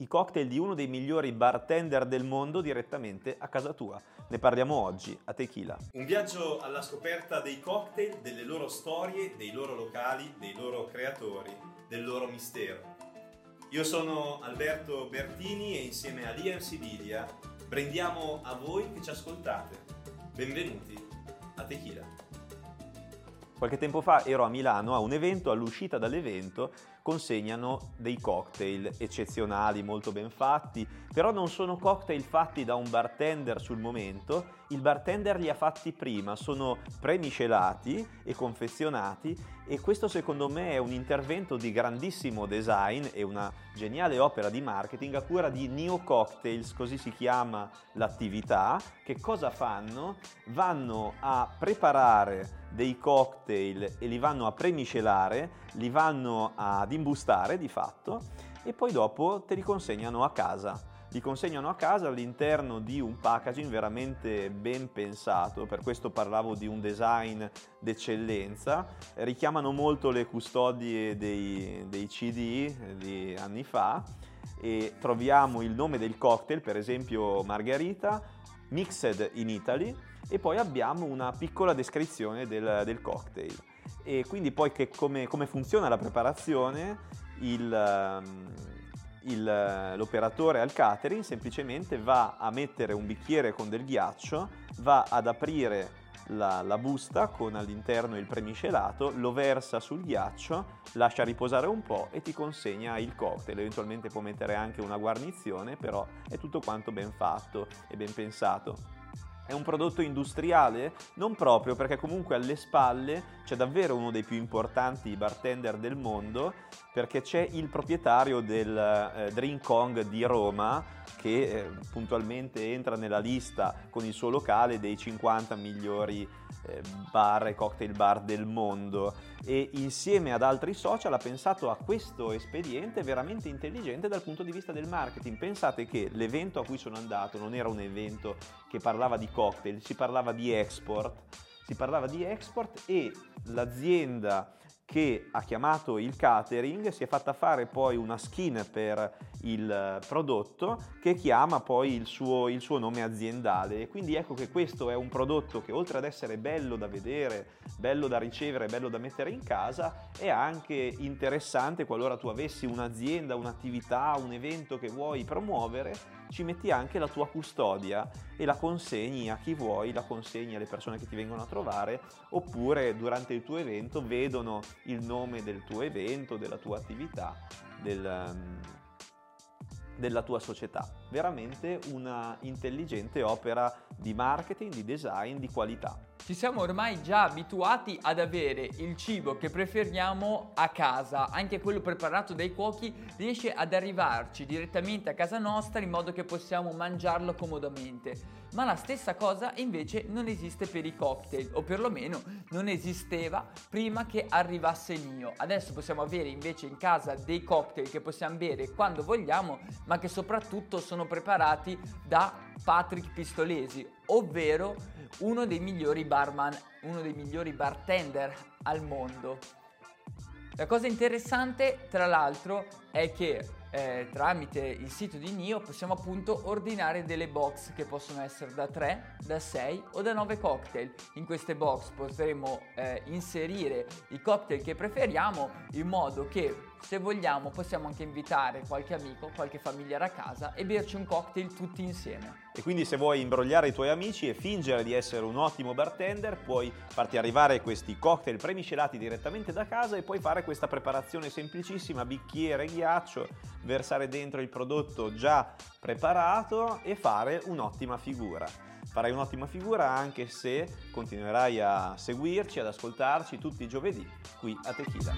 i cocktail di uno dei migliori bartender del mondo direttamente a casa tua. Ne parliamo oggi a Tequila. Un viaggio alla scoperta dei cocktail, delle loro storie, dei loro locali, dei loro creatori, del loro mistero. Io sono Alberto Bertini e insieme a Liam Sibilia brindiamo a voi che ci ascoltate. Benvenuti a Tequila. Qualche tempo fa ero a Milano a un evento, all'uscita dall'evento consegnano dei cocktail eccezionali, molto ben fatti, però non sono cocktail fatti da un bartender sul momento, il bartender li ha fatti prima, sono premiscelati e confezionati e questo secondo me è un intervento di grandissimo design e una geniale opera di marketing a cura di Neo Cocktails, così si chiama l'attività. Che cosa fanno? Vanno a preparare dei cocktail e li vanno a premiscelare, li vanno ad imbustare di fatto e poi dopo te li consegnano a casa. Li consegnano a casa all'interno di un packaging veramente ben pensato, per questo parlavo di un design d'eccellenza, richiamano molto le custodie dei, dei CD di anni fa e troviamo il nome del cocktail, per esempio Margherita, Mixed in Italy e poi abbiamo una piccola descrizione del, del cocktail. E quindi poi che, come, come, funziona la preparazione, il, ehm, il, l'operatore al catering semplicemente va a mettere un bicchiere con del ghiaccio, va ad aprire la, la, busta con all'interno il premiscelato, lo versa sul ghiaccio, lascia riposare un po' e ti consegna il cocktail. Eventualmente può mettere anche una guarnizione, però è tutto quanto ben fatto e ben pensato. È un prodotto industriale? Non proprio, perché comunque alle spalle c'è davvero uno dei più importanti bartender del mondo, perché c'è il proprietario del eh, Drink Kong di Roma, che eh, puntualmente entra nella lista con il suo locale dei 50 migliori bar e cocktail bar del mondo e insieme ad altri social ha pensato a questo espediente veramente intelligente dal punto di vista del marketing. Pensate che l'evento a cui sono andato non era un evento che parlava di cocktail, si parlava di export, si parlava di export e l'azienda che ha chiamato il catering, si è fatta fare poi una skin per il prodotto che chiama poi il suo, il suo nome aziendale. Quindi ecco che questo è un prodotto che oltre ad essere bello da vedere, bello da ricevere, bello da mettere in casa, è anche interessante qualora tu avessi un'azienda, un'attività, un evento che vuoi promuovere ci metti anche la tua custodia e la consegni a chi vuoi, la consegni alle persone che ti vengono a trovare, oppure durante il tuo evento vedono il nome del tuo evento, della tua attività, del, um, della tua società. Veramente una intelligente opera di marketing, di design, di qualità. Ci siamo ormai già abituati ad avere il cibo che preferiamo a casa, anche quello preparato dai cuochi riesce ad arrivarci direttamente a casa nostra in modo che possiamo mangiarlo comodamente. Ma la stessa cosa invece non esiste per i cocktail, o perlomeno non esisteva prima che arrivasse Nio. Adesso possiamo avere invece in casa dei cocktail che possiamo bere quando vogliamo, ma che soprattutto sono preparati da Patrick Pistolesi, ovvero uno dei migliori barman, uno dei migliori bartender al mondo. La cosa interessante, tra l'altro, è che eh, tramite il sito di Nio possiamo appunto ordinare delle box che possono essere da 3, da 6 o da 9 cocktail. In queste box potremo eh, inserire i cocktail che preferiamo in modo che se vogliamo possiamo anche invitare qualche amico, qualche familiare a casa e berci un cocktail tutti insieme. E quindi se vuoi imbrogliare i tuoi amici e fingere di essere un ottimo bartender, puoi farti arrivare questi cocktail premiscelati direttamente da casa e puoi fare questa preparazione semplicissima, bicchiere, ghiaccio, versare dentro il prodotto già preparato e fare un'ottima figura. Farai un'ottima figura anche se continuerai a seguirci, ad ascoltarci tutti i giovedì qui a Tequila.